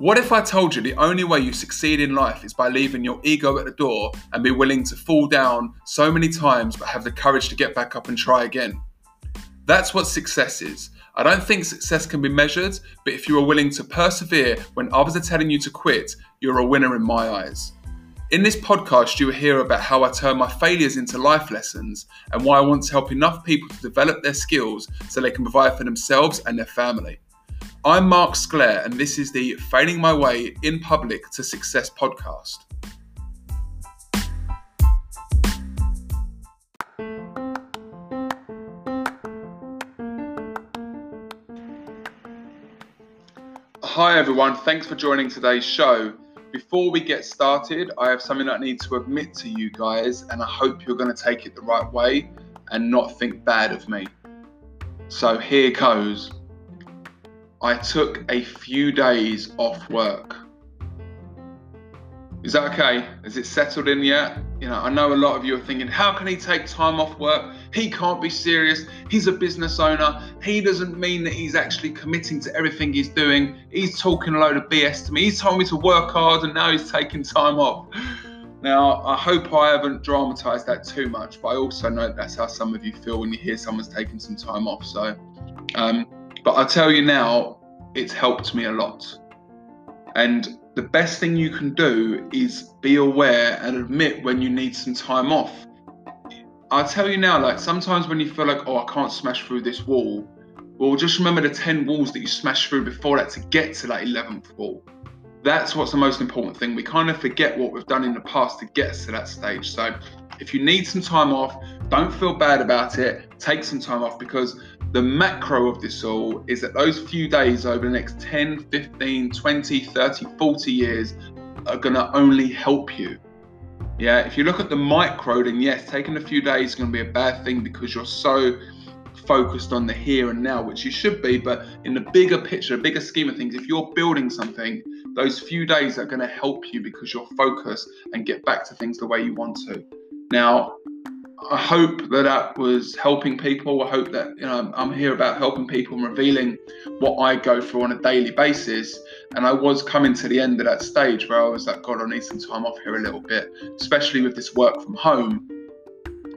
What if I told you the only way you succeed in life is by leaving your ego at the door and be willing to fall down so many times but have the courage to get back up and try again? That's what success is. I don't think success can be measured, but if you are willing to persevere when others are telling you to quit, you're a winner in my eyes. In this podcast, you will hear about how I turn my failures into life lessons and why I want to help enough people to develop their skills so they can provide for themselves and their family. I'm Mark Sclair, and this is the Failing My Way in Public to Success podcast. Hi, everyone. Thanks for joining today's show. Before we get started, I have something I need to admit to you guys, and I hope you're going to take it the right way and not think bad of me. So, here goes. I took a few days off work. Is that okay? Is it settled in yet? You know, I know a lot of you are thinking, how can he take time off work? He can't be serious. He's a business owner. He doesn't mean that he's actually committing to everything he's doing. He's talking a load of BS to me. He's told me to work hard and now he's taking time off. Now, I hope I haven't dramatized that too much, but I also know that's how some of you feel when you hear someone's taking some time off. So, um, but I'll tell you now, it's helped me a lot. And the best thing you can do is be aware and admit when you need some time off. I'll tell you now, like sometimes when you feel like, oh, I can't smash through this wall, well, just remember the 10 walls that you smashed through before that to get to that 11th wall. That's what's the most important thing. We kind of forget what we've done in the past to get us to that stage. So if you need some time off, don't feel bad about it. Take some time off because the macro of this all is that those few days over the next 10, 15, 20, 30, 40 years are going to only help you. Yeah, if you look at the micro, then yes, taking a few days is going to be a bad thing because you're so focused on the here and now, which you should be. But in the bigger picture, the bigger scheme of things, if you're building something, those few days are going to help you because you're focused and get back to things the way you want to. Now, I hope that that was helping people. I hope that you know I'm here about helping people and revealing what I go through on a daily basis. And I was coming to the end of that stage where I was like, God, I need some time off here a little bit, especially with this work from home.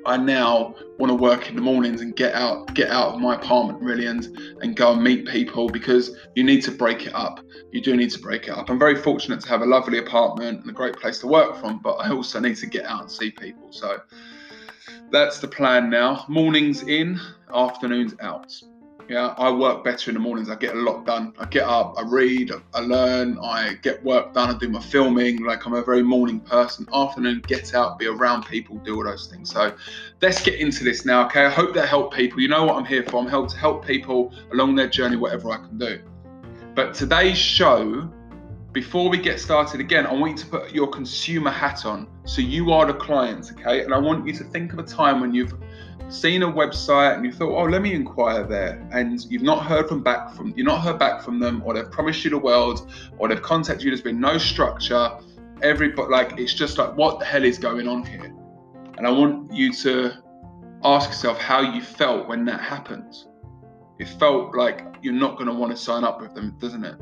I now want to work in the mornings and get out, get out of my apartment really, and and go and meet people because you need to break it up. You do need to break it up. I'm very fortunate to have a lovely apartment and a great place to work from, but I also need to get out and see people. So that's the plan now. Mornings in, afternoons out. Yeah, I work better in the mornings. I get a lot done. I get up, I read, I learn, I get work done, I do my filming. Like I'm a very morning person. Afternoon, get out, be around people, do all those things. So let's get into this now, okay? I hope that help people. You know what I'm here for. I'm here to help people along their journey, whatever I can do. But today's show before we get started again, I want you to put your consumer hat on. So you are the client, okay? And I want you to think of a time when you've seen a website and you thought, oh, let me inquire there, and you've not heard from back from you've not heard back from them, or they've promised you the world, or they've contacted you. There's been no structure. Everybody like it's just like what the hell is going on here? And I want you to ask yourself how you felt when that happened. It felt like you're not going to want to sign up with them, doesn't it?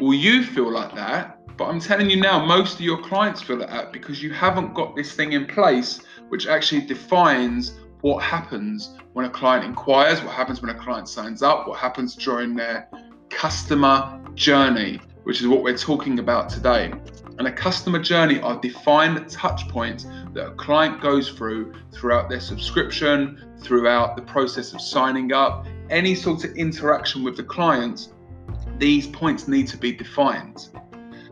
Will you feel like that? But I'm telling you now, most of your clients feel like that because you haven't got this thing in place which actually defines what happens when a client inquires, what happens when a client signs up, what happens during their customer journey, which is what we're talking about today. And a customer journey are defined touch points that a client goes through throughout their subscription, throughout the process of signing up, any sort of interaction with the clients these points need to be defined.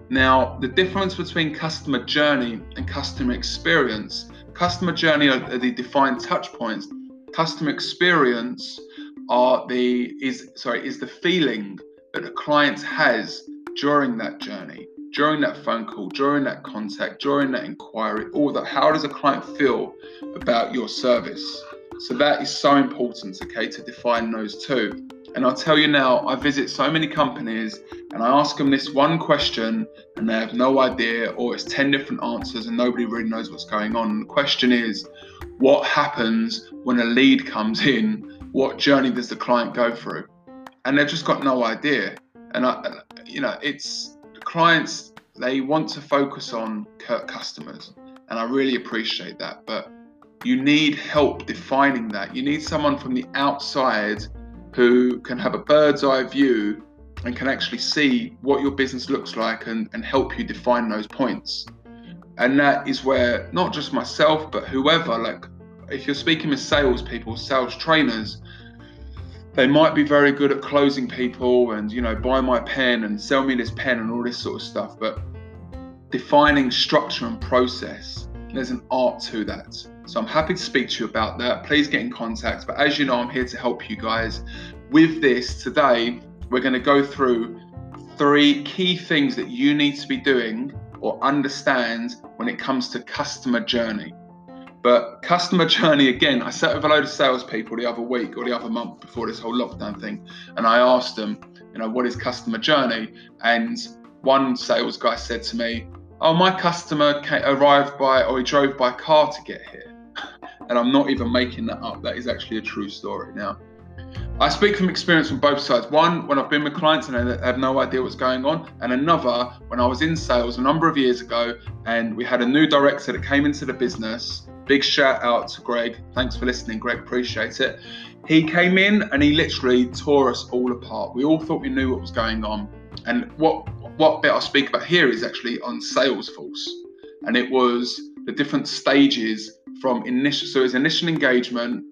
Now, the difference between customer journey and customer experience, customer journey are the defined touch points. Customer experience are the is sorry is the feeling that the client has during that journey, during that phone call, during that contact, during that inquiry, all that. How does a client feel about your service? So that is so important, okay, to define those two. And I'll tell you now, I visit so many companies and I ask them this one question and they have no idea, or it's 10 different answers and nobody really knows what's going on. And the question is, what happens when a lead comes in? What journey does the client go through? And they've just got no idea. And I, you know, it's clients they want to focus on customers, and I really appreciate that. But you need help defining that. You need someone from the outside who can have a bird's eye view and can actually see what your business looks like and, and help you define those points. And that is where not just myself, but whoever, like if you're speaking with salespeople, sales trainers, they might be very good at closing people and you know buy my pen and sell me this pen and all this sort of stuff but defining structure and process there's an art to that so i'm happy to speak to you about that. Please get in contact. But as you know i'm here to help you guys. With this today we're going to go through three key things that you need to be doing or understand when it comes to customer journey. But customer journey again, I sat with a load of salespeople the other week or the other month before this whole lockdown thing, and I asked them, you know, what is customer journey? And one sales guy said to me, "Oh, my customer arrived by or he drove by car to get here," and I'm not even making that up. That is actually a true story. Now, I speak from experience from both sides. One, when I've been with clients and they have no idea what's going on, and another, when I was in sales a number of years ago and we had a new director that came into the business Big shout out to Greg. Thanks for listening, Greg. Appreciate it. He came in and he literally tore us all apart. We all thought we knew what was going on. And what what bit I'll speak about here is actually on Salesforce. And it was the different stages from initial so it was initial engagement,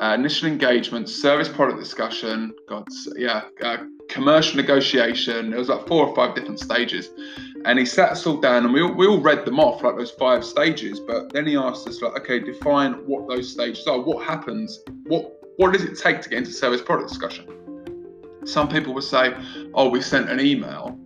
uh, initial engagement, service product discussion, God, yeah, uh, commercial negotiation. it was like four or five different stages, and he sat us all down, and we we all read them off like those five stages. But then he asked us like, okay, define what those stages are. What happens? What what does it take to get into service product discussion? Some people would say, oh, we sent an email.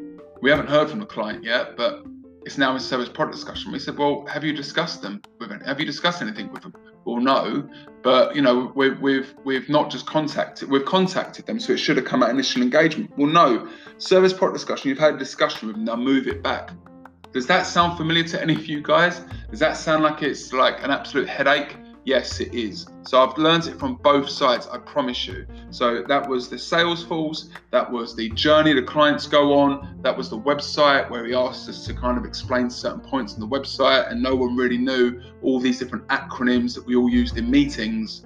We haven't heard from the client yet, but it's now a service product discussion. We said, well, have you discussed them with any, have you discussed anything with them? Well, no, but you know, we, we've we've not just contacted, we've contacted them, so it should have come at initial engagement. Well, no, service product discussion. You've had a discussion with them. Now move it back. Does that sound familiar to any of you guys? Does that sound like it's like an absolute headache? Yes, it is. So I've learned it from both sides, I promise you. So that was the Salesforce, that was the journey the clients go on, that was the website where he asked us to kind of explain certain points on the website, and no one really knew all these different acronyms that we all used in meetings.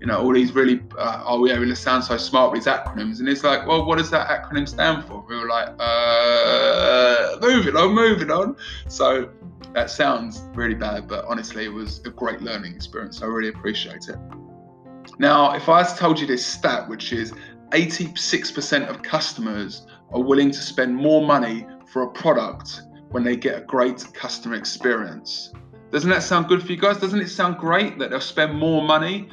You know, all these really, uh, oh yeah, we sound so smart with these acronyms. And it's like, well, what does that acronym stand for? We were like, uh, moving on, moving on. So that sounds really bad, but honestly, it was a great learning experience. I really appreciate it. Now, if I told you this stat, which is 86% of customers are willing to spend more money for a product when they get a great customer experience. Doesn't that sound good for you guys? Doesn't it sound great that they'll spend more money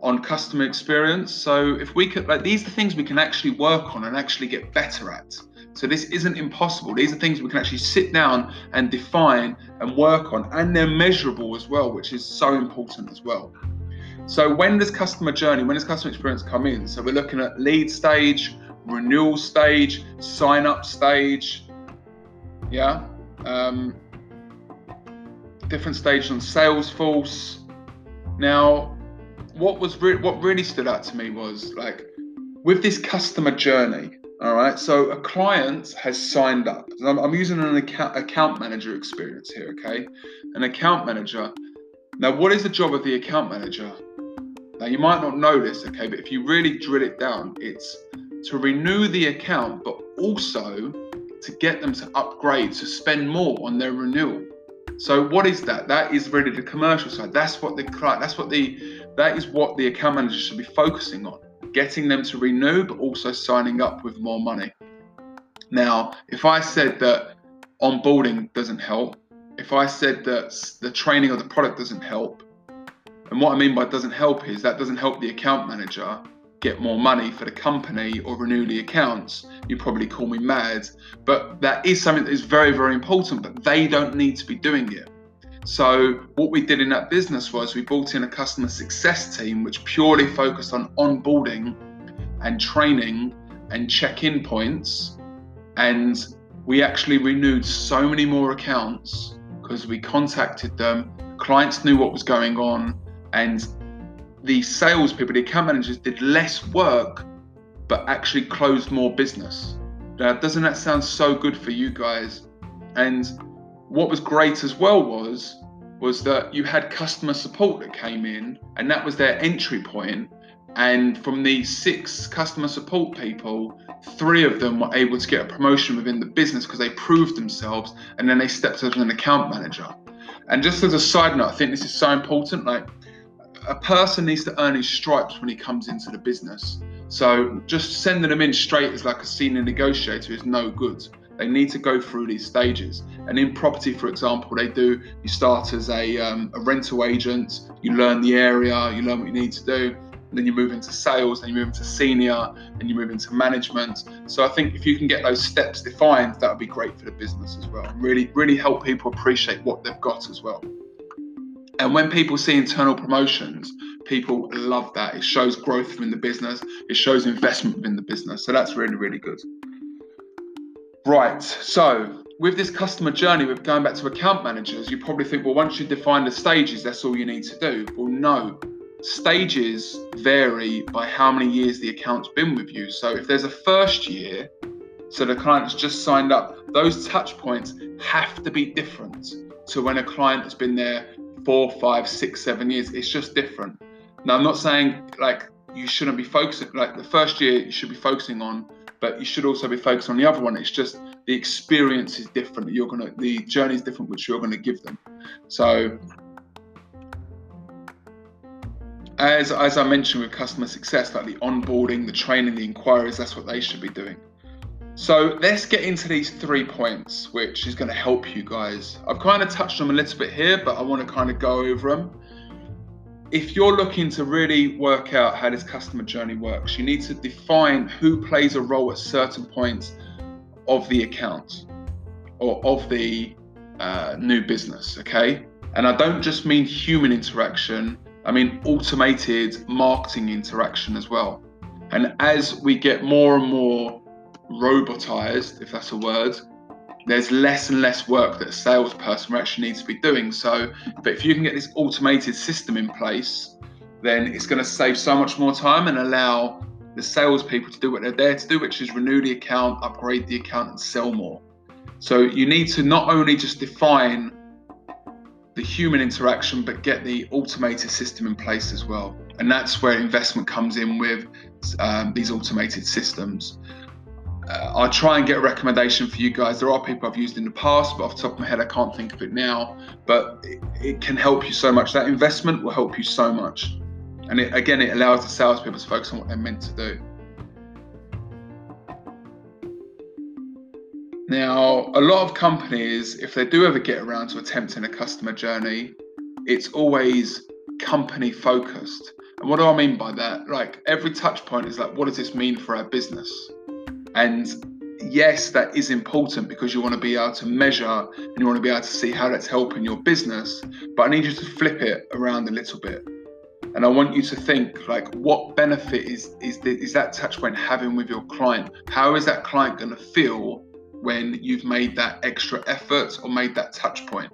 on customer experience? So if we could, like, these are things we can actually work on and actually get better at. So this isn't impossible. These are things we can actually sit down and define and work on, and they're measurable as well, which is so important as well. So when does customer journey, when does customer experience come in? So we're looking at lead stage, renewal stage, sign up stage, yeah, um, different stages on Salesforce. Now, what was re- what really stood out to me was like with this customer journey all right. So a client has signed up. I'm, I'm using an account, account manager experience here. Okay. An account manager. Now, what is the job of the account manager? Now, you might not know this, okay, but if you really drill it down, it's to renew the account, but also to get them to upgrade, to spend more on their renewal. So, what is that? That is really the commercial side. That's what the client. That's what the. That is what the account manager should be focusing on getting them to renew, but also signing up with more money. Now, if I said that onboarding doesn't help, if I said that the training of the product doesn't help, and what I mean by doesn't help is that doesn't help the account manager get more money for the company or renew the accounts, you probably call me mad. But that is something that is very, very important, but they don't need to be doing it. So, what we did in that business was we brought in a customer success team which purely focused on onboarding and training and check in points. And we actually renewed so many more accounts because we contacted them, clients knew what was going on, and the salespeople, the account managers did less work but actually closed more business. Now, doesn't that sound so good for you guys? And what was great as well was was that you had customer support that came in, and that was their entry point. And from the six customer support people, three of them were able to get a promotion within the business because they proved themselves, and then they stepped up as an account manager. And just as a side note, I think this is so important. Like a person needs to earn his stripes when he comes into the business. So just sending them in straight as like a senior negotiator is no good. They need to go through these stages. And in property, for example, they do. You start as a, um, a rental agent. You learn the area. You learn what you need to do. And then you move into sales. Then you move into senior. And you move into management. So I think if you can get those steps defined, that would be great for the business as well. Really, really help people appreciate what they've got as well. And when people see internal promotions, people love that. It shows growth within the business, it shows investment within the business. So that's really, really good. Right. So with this customer journey, with going back to account managers, you probably think, well, once you define the stages, that's all you need to do. Well, no. Stages vary by how many years the account's been with you. So if there's a first year, so the client's just signed up, those touch points have to be different to when a client has been there four, five, six, seven years. It's just different. Now, I'm not saying like you shouldn't be focusing, like the first year you should be focusing on, but you should also be focused on the other one. It's just the experience is different. You're gonna, the journey is different, which you're gonna give them. So, as as I mentioned with customer success, like the onboarding, the training, the inquiries, that's what they should be doing. So let's get into these three points, which is going to help you guys. I've kind of touched on them a little bit here, but I want to kind of go over them. If you're looking to really work out how this customer journey works, you need to define who plays a role at certain points of the account or of the uh, new business, okay? And I don't just mean human interaction, I mean automated marketing interaction as well. And as we get more and more robotized, if that's a word, there's less and less work that a salesperson actually needs to be doing. So, but if you can get this automated system in place, then it's going to save so much more time and allow the salespeople to do what they're there to do, which is renew the account, upgrade the account, and sell more. So you need to not only just define the human interaction, but get the automated system in place as well. And that's where investment comes in with um, these automated systems uh, I'll try and get a recommendation for you guys. There are people I've used in the past, but off the top of my head, I can't think of it now. But it, it can help you so much. That investment will help you so much. And it, again, it allows the salespeople to focus on what they're meant to do. Now, a lot of companies, if they do ever get around to attempting a customer journey, it's always company focused. And what do I mean by that? Like every touch point is like, what does this mean for our business? And yes, that is important because you want to be able to measure and you want to be able to see how that's helping your business. But I need you to flip it around a little bit. And I want you to think like, what benefit is is, is that touch point having with your client? How is that client going to feel when you've made that extra effort or made that touch point?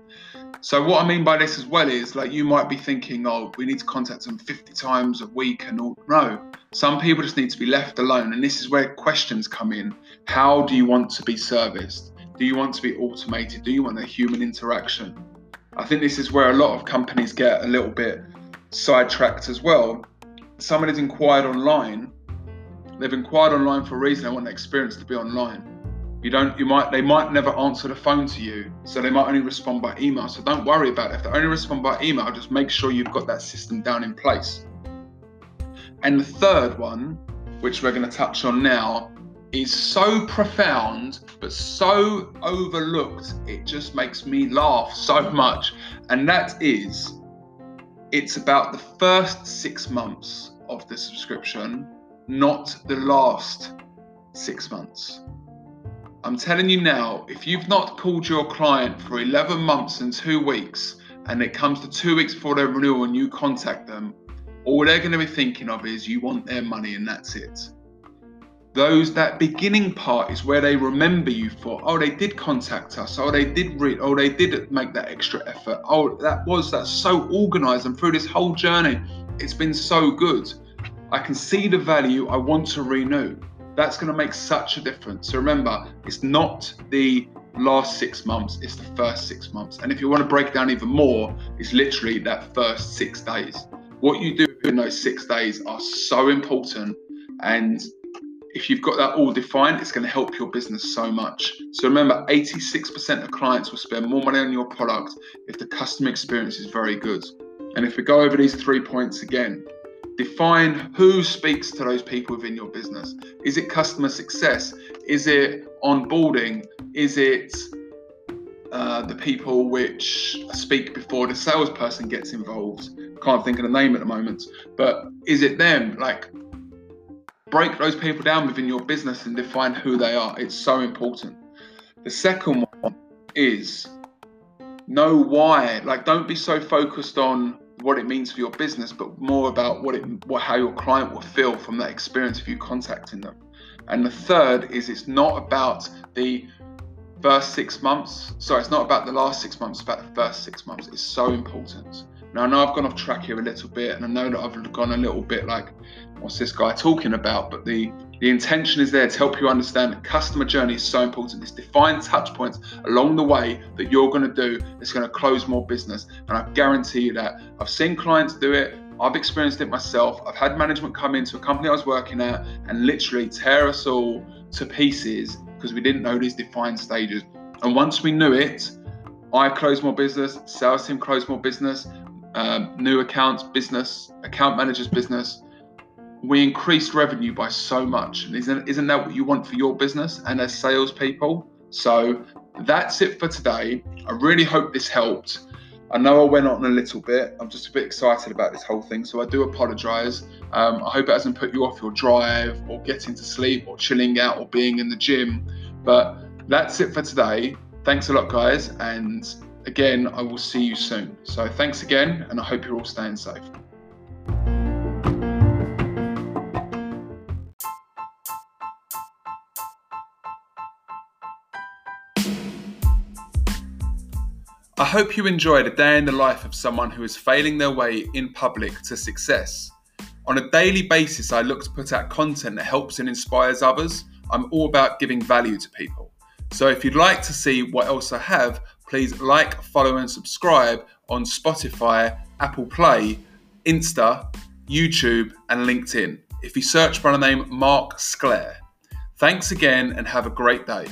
So what I mean by this as well is like you might be thinking, oh, we need to contact them 50 times a week and all. No, some people just need to be left alone. And this is where questions come in. How do you want to be serviced? Do you want to be automated? Do you want a human interaction? I think this is where a lot of companies get a little bit sidetracked as well. Somebody's inquired online. They've inquired online for a reason. They want the experience to be online you don't you might they might never answer the phone to you so they might only respond by email. So don't worry about it. If they only respond by email just make sure you've got that system down in place. And the third one which we're going to touch on now is so profound but so overlooked it just makes me laugh so much. And that is it's about the first six months of the subscription not the last six months I'm telling you now, if you've not called your client for 11 months and two weeks, and it comes to two weeks before their renewal and you contact them, all they're going to be thinking of is you want their money and that's it. Those that beginning part is where they remember you for. Oh, they did contact us. Oh, they did read. Oh, they did make that extra effort. Oh, that was that's so organised and through this whole journey, it's been so good. I can see the value. I want to renew That's going to make such a difference. So remember, it's not the last six months, it's the first six months. And if you want to break down even more, it's literally that first six days. What you do in those six days are so important. And if you've got that all defined, it's going to help your business so much. So remember, 86% of clients will spend more money on your product if the customer experience is very good. And if we go over these three points again, define who speaks to those people within your business. Is it customer success? Is it onboarding? Is it uh, the people which speak before the salesperson gets involved? Can't think of the name at the moment, but is it them? Like, break those people down within your business and define who they are. It's so important. The second one is know why. Like, don't be so focused on what it means for your business, but more about what it, what how your client will feel from that experience of you contacting them. And the third is it's not about the first six months. Sorry, it's not about the last six months. It's about the first six months. It's so important. Now I know I've gone off track here a little bit, and I know that I've gone a little bit like, what's this guy talking about? But the the intention is there to help you understand that customer journey is so important. It's defined touch points along the way that you're going to do that's going to close more business. And I guarantee you that. I've seen clients do it. I've experienced it myself. I've had management come into a company I was working at and literally tear us all to pieces because we didn't know these defined stages. And once we knew it, I closed more business, sales team closed more business, um, new accounts business, account managers business we increased revenue by so much. Isn't, isn't that what you want for your business and as salespeople? So that's it for today. I really hope this helped. I know I went on a little bit. I'm just a bit excited about this whole thing, so I do apologize. Um, I hope it hasn't put you off your drive or getting to sleep or chilling out or being in the gym. But that's it for today. Thanks a lot, guys. And again, I will see you soon. So thanks again, and I hope you're all staying safe. I hope you enjoyed a day in the life of someone who is failing their way in public to success. On a daily basis, I look to put out content that helps and inspires others. I'm all about giving value to people. So if you'd like to see what else I have, please like, follow, and subscribe on Spotify, Apple Play, Insta, YouTube, and LinkedIn. If you search by the name Mark Sclair. Thanks again and have a great day.